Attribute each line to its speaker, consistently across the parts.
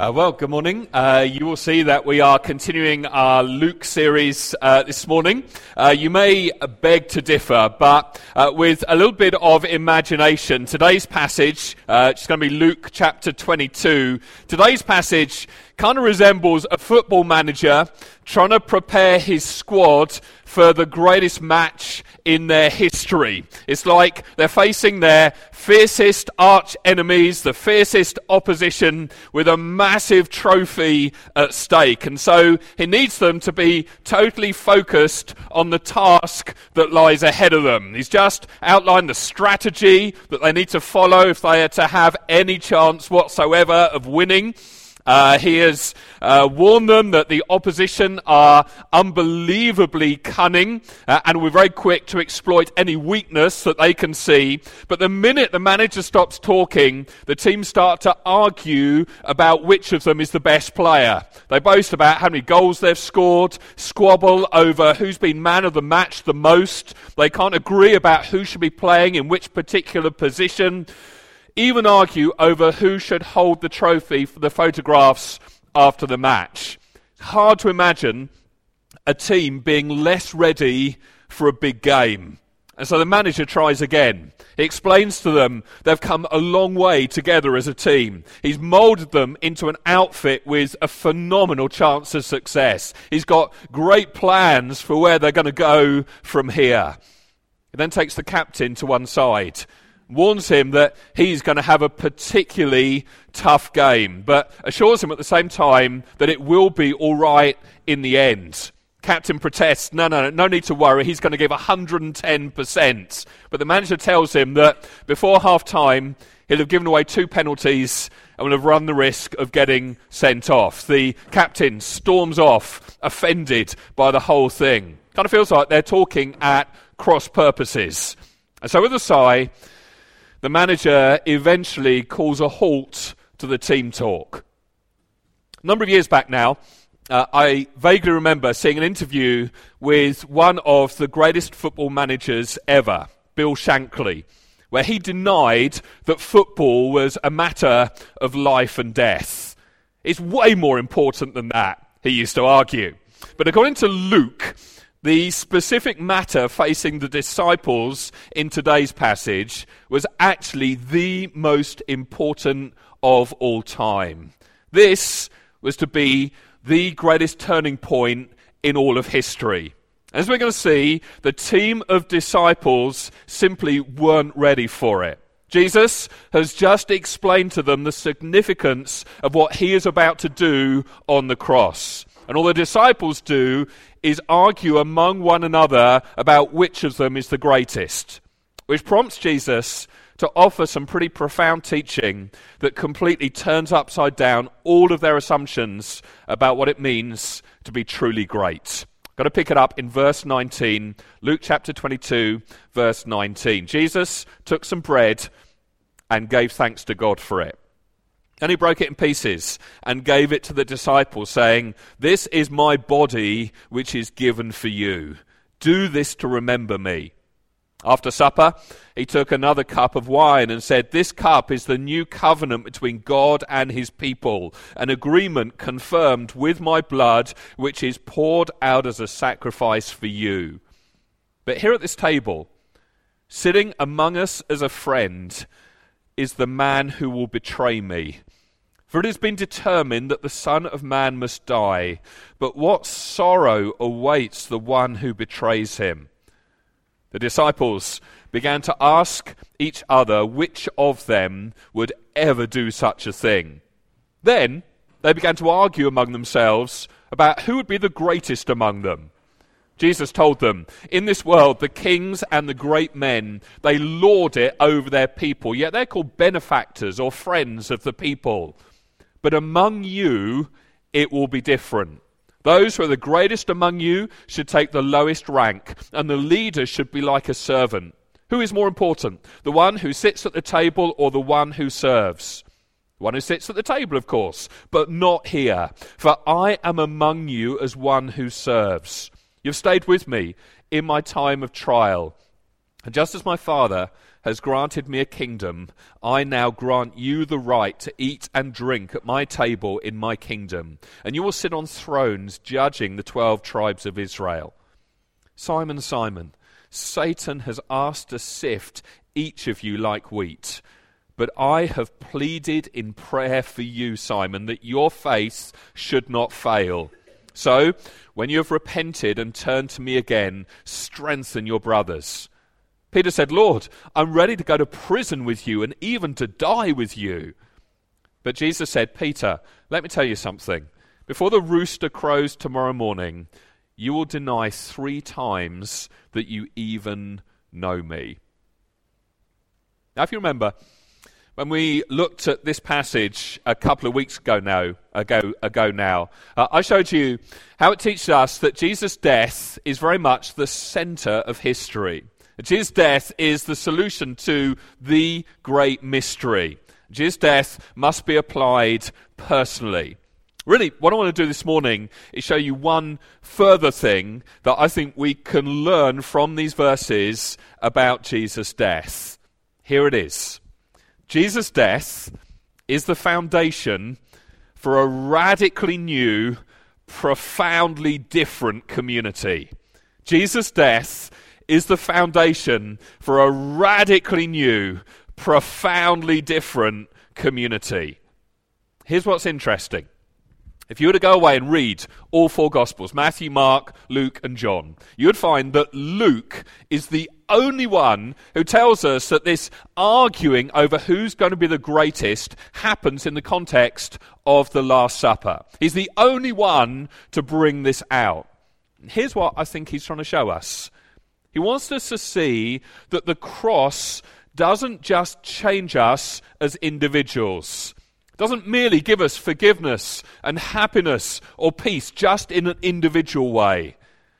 Speaker 1: Uh, well, good morning. Uh, you will see that we are continuing our Luke series uh, this morning. Uh, you may beg to differ, but uh, with a little bit of imagination, today's passage, uh, it's going to be Luke chapter 22. Today's passage kind of resembles a football manager trying to prepare his squad for the greatest match in their history. It's like they're facing their fiercest arch enemies, the fiercest opposition, with a massive trophy at stake. And so he needs them to be totally focused on the task that lies ahead of them. He's just outlined the strategy that they need to follow if they are to have any chance whatsoever of winning. Uh, he has uh, warned them that the opposition are unbelievably cunning uh, and we're very quick to exploit any weakness that they can see. But the minute the manager stops talking, the team start to argue about which of them is the best player. They boast about how many goals they've scored, squabble over who's been man of the match the most. They can't agree about who should be playing in which particular position even argue over who should hold the trophy for the photographs after the match. Hard to imagine a team being less ready for a big game. And so the manager tries again. He explains to them they've come a long way together as a team. He's moulded them into an outfit with a phenomenal chance of success. He's got great plans for where they're going to go from here. He then takes the captain to one side warns him that he's going to have a particularly tough game, but assures him at the same time that it will be all right in the end. Captain protests, no, no, no, no need to worry, he's going to give 110%. But the manager tells him that before half time, he'll have given away two penalties and will have run the risk of getting sent off. The captain storms off, offended by the whole thing. Kind of feels like they're talking at cross purposes. And so, with a sigh, the manager eventually calls a halt to the team talk. A number of years back now, uh, I vaguely remember seeing an interview with one of the greatest football managers ever, Bill Shankly, where he denied that football was a matter of life and death. It's way more important than that, he used to argue. But according to Luke, the specific matter facing the disciples in today's passage was actually the most important of all time. This was to be the greatest turning point in all of history. As we're going to see, the team of disciples simply weren't ready for it. Jesus has just explained to them the significance of what he is about to do on the cross. And all the disciples do is argue among one another about which of them is the greatest, which prompts Jesus to offer some pretty profound teaching that completely turns upside down all of their assumptions about what it means to be truly great. Got to pick it up in verse 19, Luke chapter 22, verse 19. Jesus took some bread and gave thanks to God for it. And he broke it in pieces and gave it to the disciples, saying, This is my body which is given for you. Do this to remember me. After supper, he took another cup of wine and said, This cup is the new covenant between God and his people, an agreement confirmed with my blood, which is poured out as a sacrifice for you. But here at this table, sitting among us as a friend, is the man who will betray me. For it has been determined that the Son of Man must die, but what sorrow awaits the one who betrays him? The disciples began to ask each other which of them would ever do such a thing. Then they began to argue among themselves about who would be the greatest among them. Jesus told them, In this world, the kings and the great men, they lord it over their people, yet they're called benefactors or friends of the people. But among you, it will be different. Those who are the greatest among you should take the lowest rank, and the leader should be like a servant. Who is more important, the one who sits at the table or the one who serves? One who sits at the table, of course, but not here. For I am among you as one who serves. You've stayed with me in my time of trial. And just as my Father has granted me a kingdom, I now grant you the right to eat and drink at my table in my kingdom, and you will sit on thrones judging the twelve tribes of Israel. Simon, Simon, Satan has asked to sift each of you like wheat. But I have pleaded in prayer for you, Simon, that your faith should not fail. So, when you have repented and turned to me again, strengthen your brothers. Peter said, Lord, I'm ready to go to prison with you and even to die with you. But Jesus said, Peter, let me tell you something. Before the rooster crows tomorrow morning, you will deny three times that you even know me. Now, if you remember, when we looked at this passage a couple of weeks ago now, ago, ago now, uh, I showed you how it teaches us that Jesus' death is very much the center of history. Jesus' death is the solution to the great mystery. Jesus' death must be applied personally. Really, what I want to do this morning is show you one further thing that I think we can learn from these verses about Jesus' death. Here it is Jesus' death is the foundation for a radically new, profoundly different community. Jesus' death is the foundation for a radically new, profoundly different community. Here's what's interesting. If you were to go away and read all four Gospels Matthew, Mark, Luke, and John you would find that Luke is the only one who tells us that this arguing over who's going to be the greatest happens in the context of the Last Supper. He's the only one to bring this out. Here's what I think he's trying to show us he wants us to see that the cross doesn't just change us as individuals doesn't merely give us forgiveness and happiness or peace just in an individual way.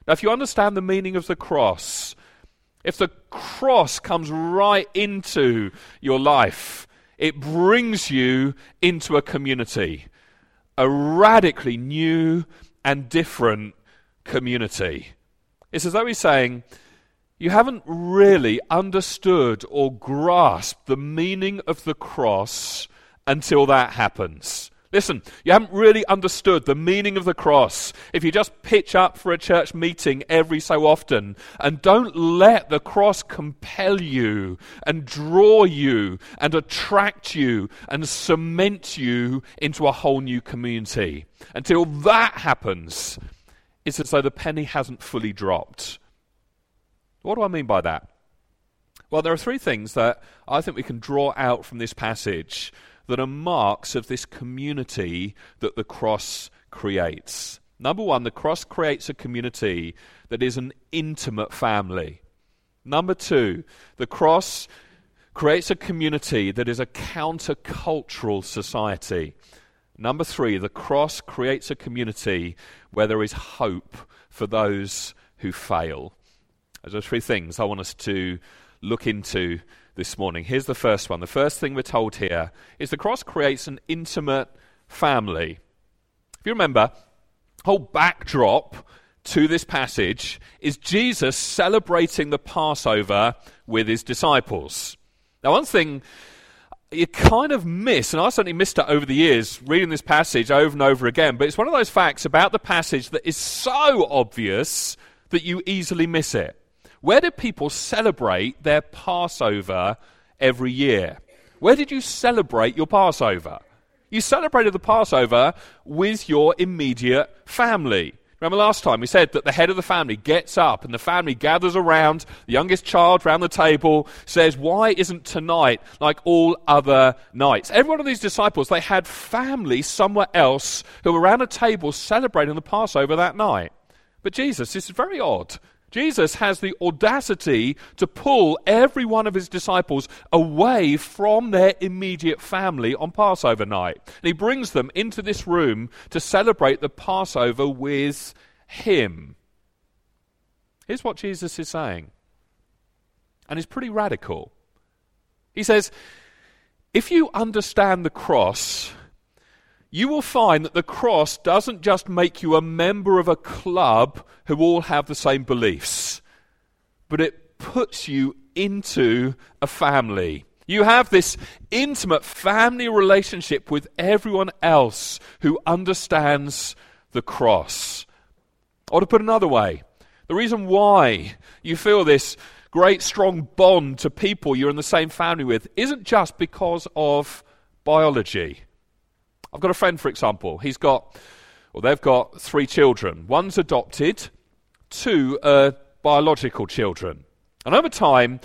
Speaker 1: Now, if you understand the meaning of the cross, if the cross comes right into your life, it brings you into a community, a radically new and different community. It's as though he's saying, You haven't really understood or grasped the meaning of the cross until that happens. Listen, you haven't really understood the meaning of the cross if you just pitch up for a church meeting every so often and don't let the cross compel you and draw you and attract you and cement you into a whole new community. Until that happens, it's as though the penny hasn't fully dropped. What do I mean by that? Well, there are three things that I think we can draw out from this passage that are marks of this community that the cross creates. Number one, the cross creates a community that is an intimate family. Number two, the cross creates a community that is a countercultural society. Number three, the cross creates a community where there is hope for those who fail. Those are three things I want us to look into this morning. Here's the first one. The first thing we're told here is the cross creates an intimate family. If you remember, whole backdrop to this passage is Jesus celebrating the Passover with his disciples. Now, one thing you kind of miss, and I certainly missed it over the years, reading this passage over and over again, but it's one of those facts about the passage that is so obvious that you easily miss it. Where did people celebrate their Passover every year? Where did you celebrate your Passover? You celebrated the Passover with your immediate family. Remember last time we said that the head of the family gets up and the family gathers around, the youngest child around the table says, Why isn't tonight like all other nights? Every one of these disciples, they had family somewhere else who were around a table celebrating the Passover that night. But Jesus, this is very odd. Jesus has the audacity to pull every one of his disciples away from their immediate family on Passover night. And he brings them into this room to celebrate the Passover with him. Here's what Jesus is saying, and it's pretty radical. He says, If you understand the cross, you will find that the cross doesn't just make you a member of a club who all have the same beliefs, but it puts you into a family. You have this intimate family relationship with everyone else who understands the cross. Or to put another way, the reason why you feel this great strong bond to people you're in the same family with isn't just because of biology. I've got a friend, for example, he's got, well, they've got three children. One's adopted, two are biological children. And over time,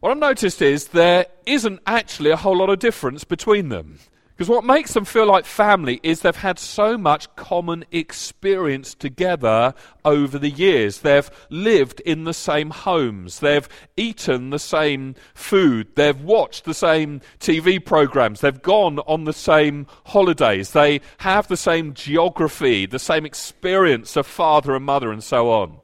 Speaker 1: what I've noticed is there isn't actually a whole lot of difference between them. Because what makes them feel like family is they've had so much common experience together over the years. They've lived in the same homes. They've eaten the same food. They've watched the same TV programs. They've gone on the same holidays. They have the same geography, the same experience of father and mother, and so on.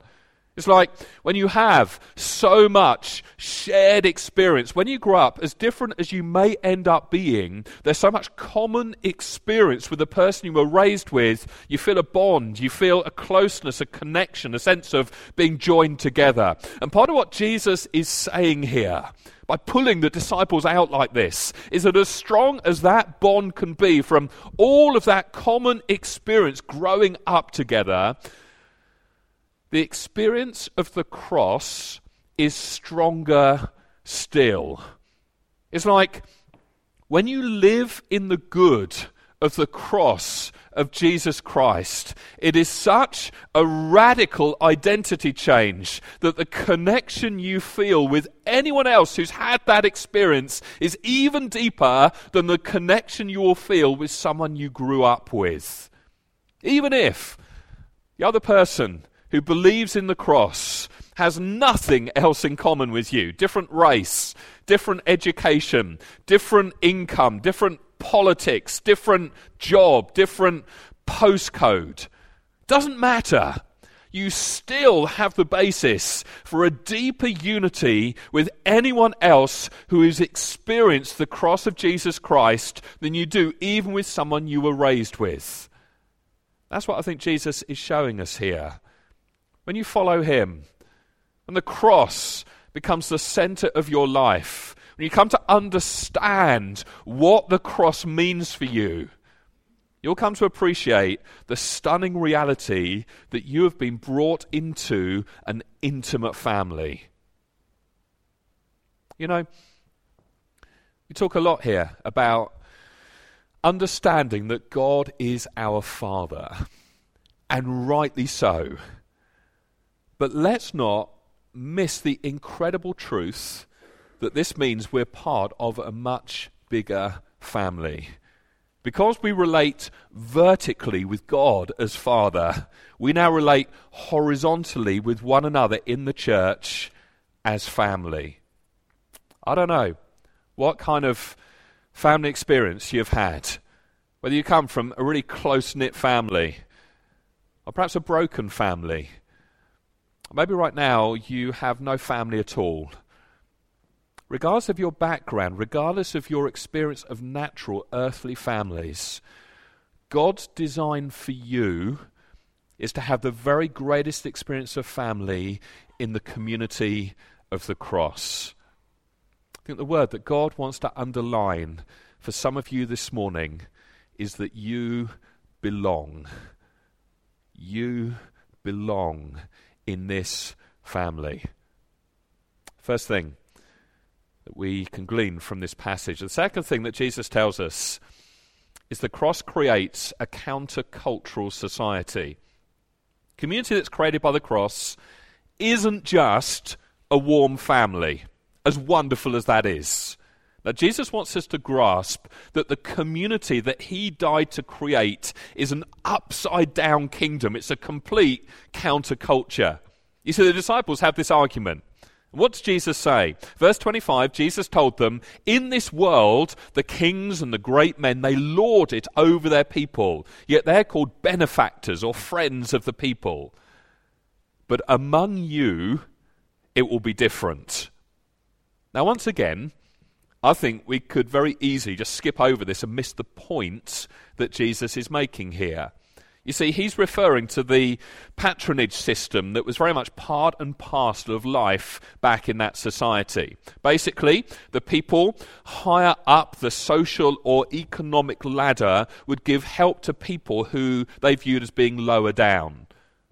Speaker 1: It's like when you have so much shared experience, when you grow up, as different as you may end up being, there's so much common experience with the person you were raised with. You feel a bond, you feel a closeness, a connection, a sense of being joined together. And part of what Jesus is saying here, by pulling the disciples out like this, is that as strong as that bond can be from all of that common experience growing up together, the experience of the cross is stronger still. It's like when you live in the good of the cross of Jesus Christ, it is such a radical identity change that the connection you feel with anyone else who's had that experience is even deeper than the connection you will feel with someone you grew up with. Even if the other person who believes in the cross has nothing else in common with you different race, different education, different income, different politics, different job, different postcode. Doesn't matter. You still have the basis for a deeper unity with anyone else who has experienced the cross of Jesus Christ than you do even with someone you were raised with. That's what I think Jesus is showing us here when you follow Him, and the cross becomes the center of your life, when you come to understand what the cross means for you, you'll come to appreciate the stunning reality that you have been brought into an intimate family. You know, we talk a lot here about understanding that God is our Father, and rightly so. But let's not miss the incredible truth that this means we're part of a much bigger family. Because we relate vertically with God as Father, we now relate horizontally with one another in the church as family. I don't know what kind of family experience you've had. Whether you come from a really close knit family, or perhaps a broken family, Maybe right now you have no family at all. Regardless of your background, regardless of your experience of natural earthly families, God's design for you is to have the very greatest experience of family in the community of the cross. I think the word that God wants to underline for some of you this morning is that you belong. You belong in this family. First thing that we can glean from this passage. The second thing that Jesus tells us is the cross creates a countercultural society. Community that's created by the cross isn't just a warm family, as wonderful as that is. Now, Jesus wants us to grasp that the community that he died to create is an upside down kingdom. It's a complete counterculture. You see, the disciples have this argument. What does Jesus say? Verse 25, Jesus told them, In this world, the kings and the great men, they lord it over their people, yet they're called benefactors or friends of the people. But among you, it will be different. Now, once again, I think we could very easily just skip over this and miss the point that Jesus is making here. You see, he's referring to the patronage system that was very much part and parcel of life back in that society. Basically, the people higher up the social or economic ladder would give help to people who they viewed as being lower down.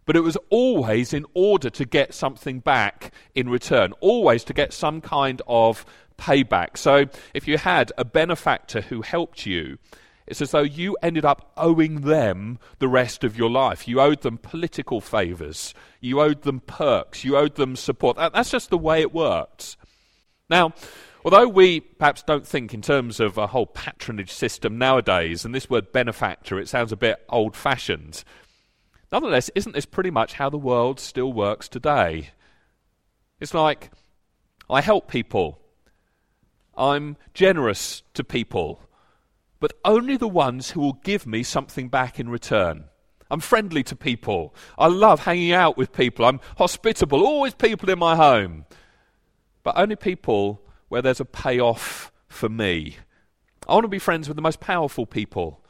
Speaker 1: But it was always in order to get something back in return, always to get some kind of payback. So if you had a benefactor who helped you, it's as though you ended up owing them the rest of your life. You owed them political favours. You owed them perks. You owed them support. That's just the way it worked. Now, although we perhaps don't think in terms of a whole patronage system nowadays, and this word benefactor, it sounds a bit old fashioned. Nonetheless, isn't this pretty much how the world still works today? It's like, I help people. I'm generous to people but only the ones who will give me something back in return. I'm friendly to people. I love hanging out with people. I'm hospitable, always people in my home. But only people where there's a payoff for me. I want to be friends with the most powerful people,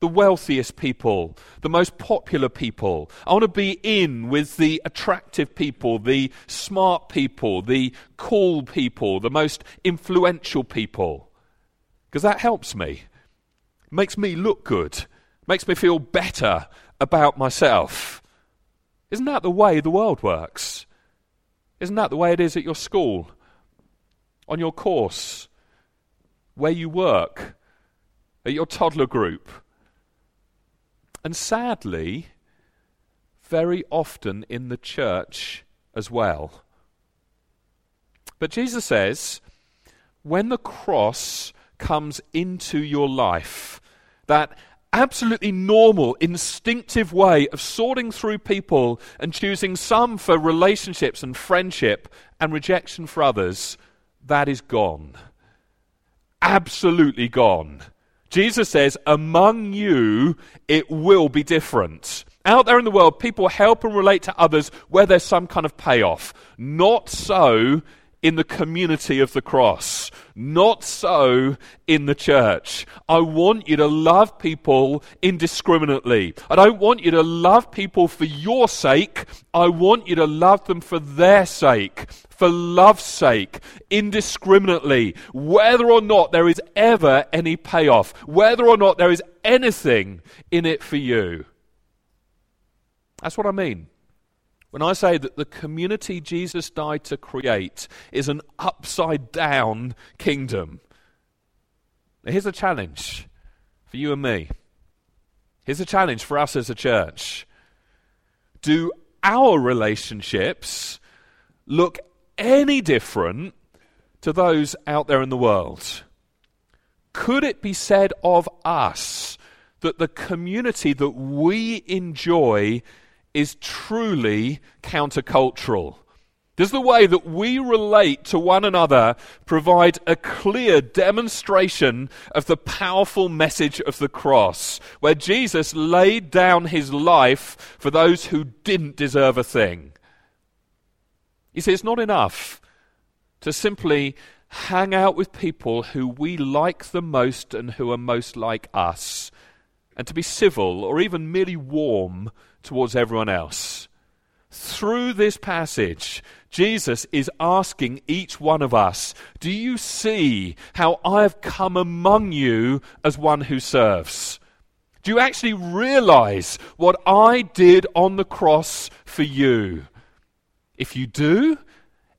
Speaker 1: the wealthiest people, the most popular people. I want to be in with the attractive people, the smart people, the cool people, the most influential people. Because that helps me makes me look good, makes me feel better about myself. Isn't that the way the world works? Isn't that the way it is at your school, on your course, where you work, at your toddler group? And sadly, very often in the church as well. But Jesus says, when the cross comes into your life. That absolutely normal, instinctive way of sorting through people and choosing some for relationships and friendship and rejection for others, that is gone. Absolutely gone. Jesus says, among you, it will be different. Out there in the world, people help and relate to others where there's some kind of payoff. Not so in the community of the cross. Not so in the church. I want you to love people indiscriminately. I don't want you to love people for your sake. I want you to love them for their sake, for love's sake, indiscriminately, whether or not there is ever any payoff, whether or not there is anything in it for you. That's what I mean. When I say that the community Jesus died to create is an upside down kingdom, now here's a challenge for you and me. Here's a challenge for us as a church. Do our relationships look any different to those out there in the world? Could it be said of us that the community that we enjoy is truly countercultural? Does the way that we relate to one another provide a clear demonstration of the powerful message of the cross, where Jesus laid down his life for those who didn't deserve a thing? You see, it's not enough to simply hang out with people who we like the most and who are most like us, and to be civil or even merely warm towards everyone else. Through this passage, Jesus is asking each one of us, Do you see how I have come among you as one who serves? Do you actually realize what I did on the cross for you? If you do,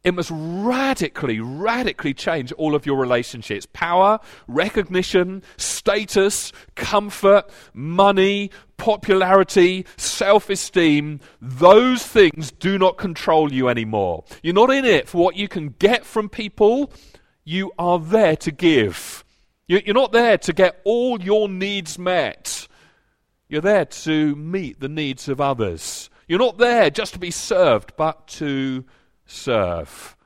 Speaker 1: it must radically, radically change all of your relationships power, recognition, status, comfort, money, popularity, self esteem. Those things do not control you anymore. You're not in it for what you can get from people, you are there to give. You're not there to get all your needs met. You're there to meet the needs of others. You're not there just to be served, but to serve.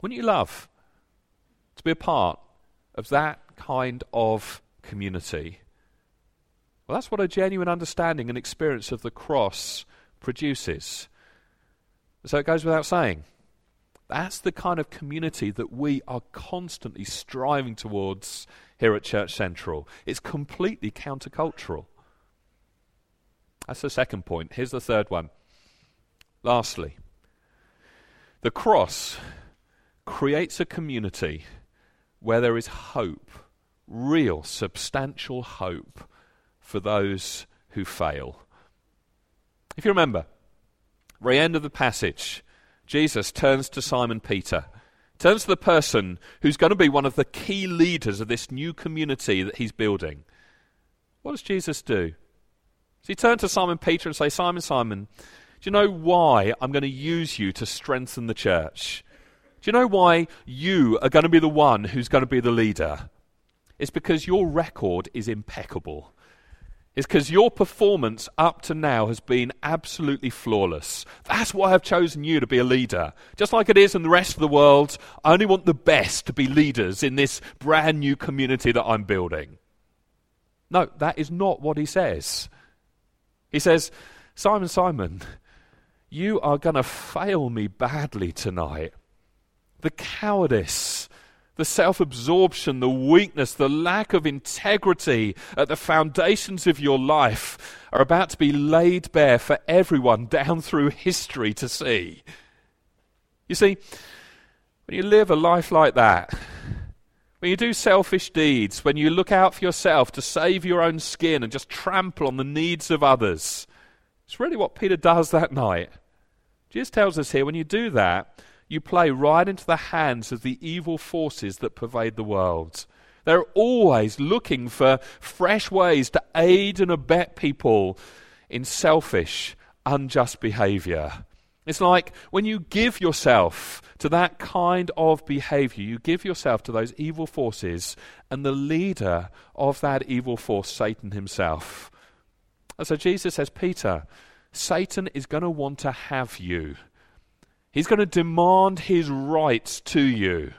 Speaker 1: Wouldn't you love to be a part of that kind of community? Well, that's what a genuine understanding and experience of the cross produces. So it goes without saying. That's the kind of community that we are constantly striving towards here at Church Central. It's completely countercultural. That's the second point. Here's the third one. Lastly, the cross creates a community where there is hope, real, substantial hope for those who fail. If you remember, very end of the passage, Jesus turns to Simon Peter, turns to the person who's going to be one of the key leaders of this new community that he's building. What does Jesus do? Does he turn to Simon Peter and say, Simon, Simon, do you know why I'm going to use you to strengthen the church? Do you know why you are going to be the one who's going to be the leader? It's because your record is impeccable. It's because your performance up to now has been absolutely flawless. That's why I've chosen you to be a leader. Just like it is in the rest of the world, I only want the best to be leaders in this brand new community that I'm building. No, that is not what he says. He says, Simon, Simon, you are going to fail me badly tonight. The cowardice, the self absorption, the weakness, the lack of integrity at the foundations of your life are about to be laid bare for everyone down through history to see. You see, when you live a life like that, when you do selfish deeds, when you look out for yourself to save your own skin and just trample on the needs of others, it's really what Peter does that night. Jesus tells us here when you do that, you play right into the hands of the evil forces that pervade the world. They're always looking for fresh ways to aid and abet people in selfish, unjust behavior. It's like when you give yourself to that kind of behavior, you give yourself to those evil forces, and the leader of that evil force, Satan himself, and so Jesus says, Peter, Satan is going to want to have you. He's going to demand his rights to you.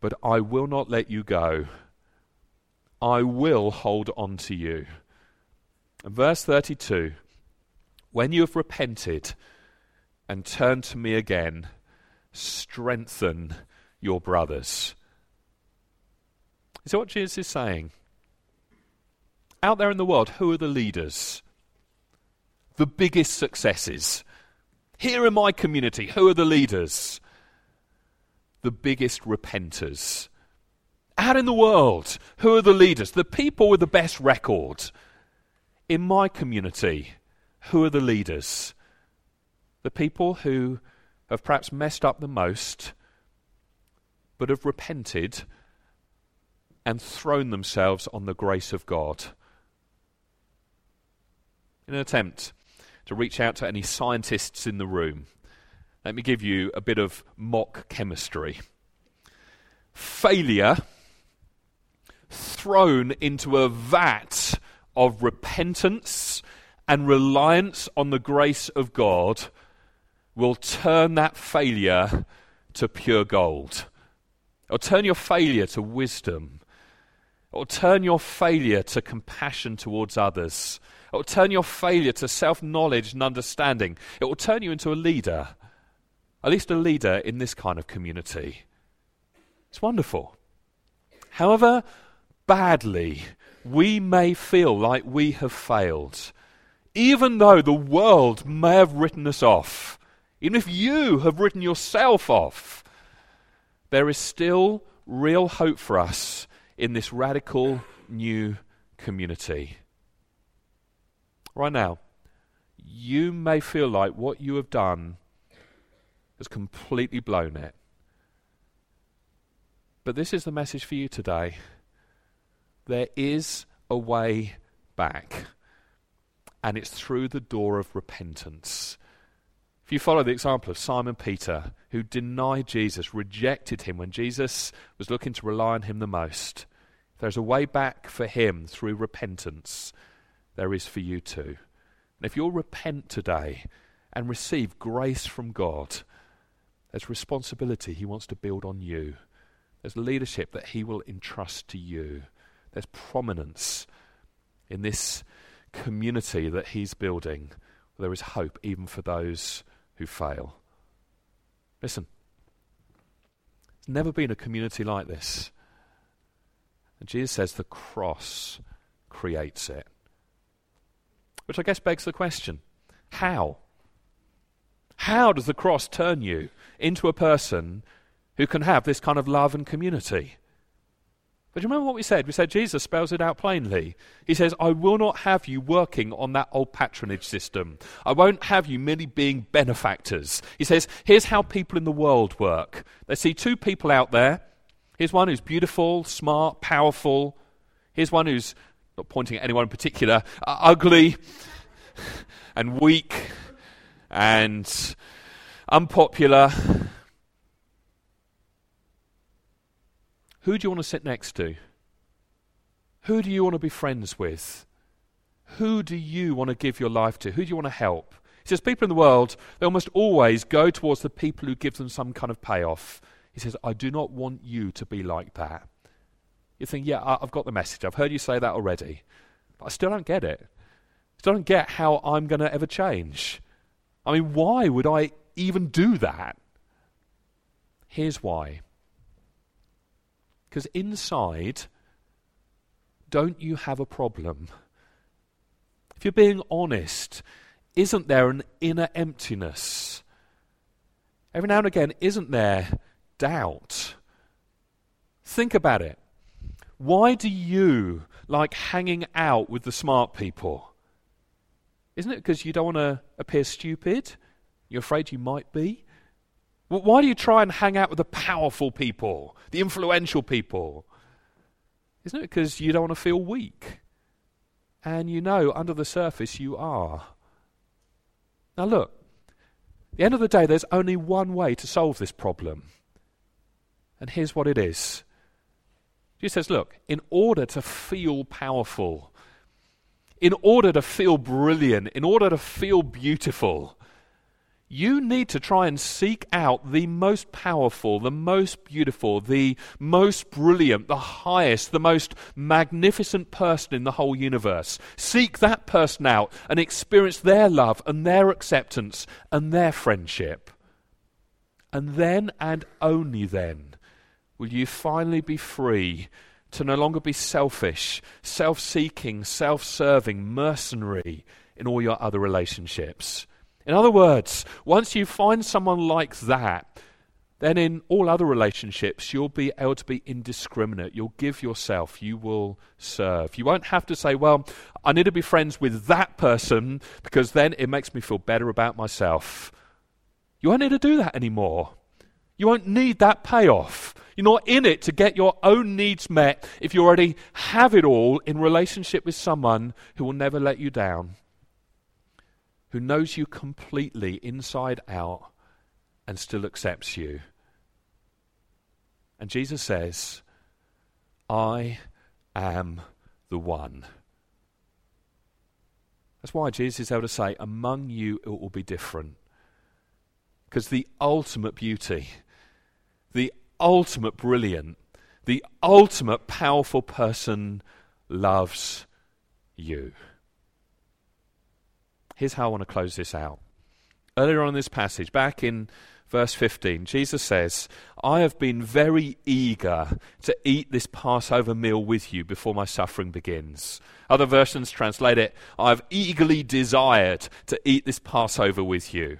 Speaker 1: But I will not let you go. I will hold on to you. And verse 32 When you have repented and turned to me again, strengthen your brothers. Is that what Jesus is saying? Out there in the world, who are the leaders? The biggest successes. Here in my community, who are the leaders? The biggest repenters. Out in the world, who are the leaders? The people with the best record. In my community, who are the leaders? The people who have perhaps messed up the most, but have repented and thrown themselves on the grace of God in an attempt to reach out to any scientists in the room, let me give you a bit of mock chemistry. Failure thrown into a vat of repentance and reliance on the grace of God will turn that failure to pure gold. Or turn your failure to wisdom. Or turn your failure to compassion towards others. It will turn your failure to self knowledge and understanding. It will turn you into a leader, at least a leader in this kind of community. It's wonderful. However badly we may feel like we have failed, even though the world may have written us off, even if you have written yourself off, there is still real hope for us in this radical new community right now, you may feel like what you have done has completely blown it. But this is the message for you today. There is a way back, and it's through the door of repentance. If you follow the example of Simon Peter, who denied Jesus, rejected him when Jesus was looking to rely on him the most, there's a way back for him through repentance there is for you too. And if you'll repent today and receive grace from God, there's responsibility He wants to build on you. There's leadership that He will entrust to you. There's prominence in this community that He's building. There is hope even for those who fail. Listen, there's never been a community like this. And Jesus says the cross creates it. Which I guess begs the question how? How does the cross turn you into a person who can have this kind of love and community? But you remember what we said? We said Jesus spells it out plainly. He says, I will not have you working on that old patronage system. I won't have you merely being benefactors. He says, here's how people in the world work. They see two people out there. Here's one who's beautiful, smart, powerful. Here's one who's, not pointing at anyone in particular, uh, ugly and weak and unpopular. Who do you want to sit next to? Who do you want to be friends with? Who do you want to give your life to? Who do you want to help? He says, People in the world, they almost always go towards the people who give them some kind of payoff. He says, I do not want you to be like that. You think, yeah, I've got the message. I've heard you say that already. But I still don't get it. I still don't get how I'm going to ever change. I mean, why would I even do that? Here's why because inside, don't you have a problem? If you're being honest, isn't there an inner emptiness? Every now and again, isn't there doubt? Think about it. Why do you like hanging out with the smart people? Isn't it because you don't want to appear stupid? You're afraid you might be? Well, why do you try and hang out with the powerful people, the influential people? Isn't it because you don't want to feel weak? And you know under the surface you are. Now, look, at the end of the day, there's only one way to solve this problem. And here's what it is Jesus says, look, in order to feel powerful, in order to feel brilliant, in order to feel beautiful, you need to try and seek out the most powerful, the most beautiful, the most brilliant, the highest, the most magnificent person in the whole universe. Seek that person out and experience their love and their acceptance and their friendship. And then and only then will you finally be free to no longer be selfish, self seeking, self serving, mercenary in all your other relationships in other words, once you find someone like that, then in all other relationships, you'll be able to be indiscriminate. You'll give yourself. You will serve. You won't have to say, well, I need to be friends with that person because then it makes me feel better about myself. You won't need to do that anymore. You won't need that payoff. You're not in it to get your own needs met if you already have it all in relationship with someone who will never let you down who knows you completely inside out and still accepts you. And Jesus says, I am the one. That's why Jesus is able to say, Among you it will be different. Because the ultimate beauty, the ultimate brilliant, the ultimate powerful person loves you. Here's how I want to close this out. Earlier on in this passage, back in verse 15, Jesus says, I have been very eager to eat this Passover meal with you before my suffering begins. Other versions translate it, I have eagerly desired to eat this Passover with you.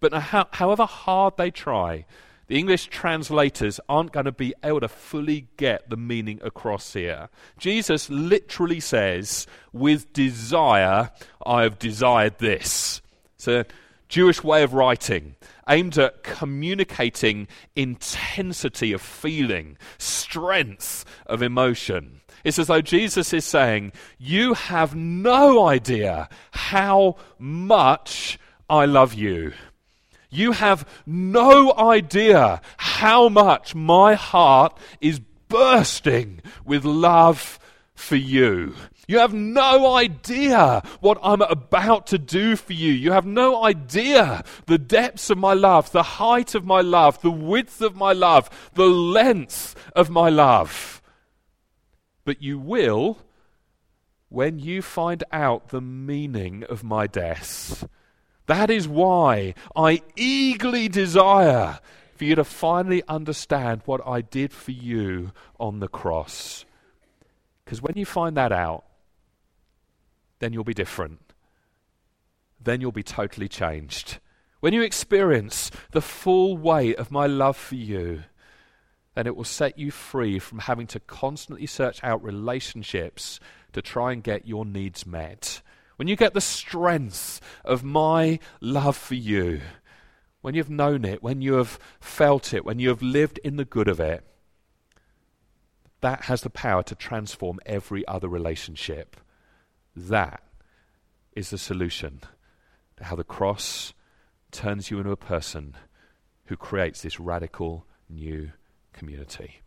Speaker 1: But however hard they try, the English translators aren't going to be able to fully get the meaning across here. Jesus literally says, With desire, I have desired this. It's a Jewish way of writing aimed at communicating intensity of feeling, strength of emotion. It's as though Jesus is saying, You have no idea how much I love you. You have no idea how much my heart is bursting with love for you. You have no idea what I'm about to do for you. You have no idea the depths of my love, the height of my love, the width of my love, the length of my love. But you will when you find out the meaning of my death that is why I eagerly desire for you to finally understand what I did for you on the cross. Because when you find that out, then you'll be different. then you'll be totally changed. When you experience the full weight of my love for you, then it will set you free from having to constantly search out relationships to try and get your needs met. When you get the strength of my love for you, when you've known it, when you have felt it, when you have lived in the good of it, that has the power to transform every other relationship. That is the solution to how the cross turns you into a person who creates this radical new community.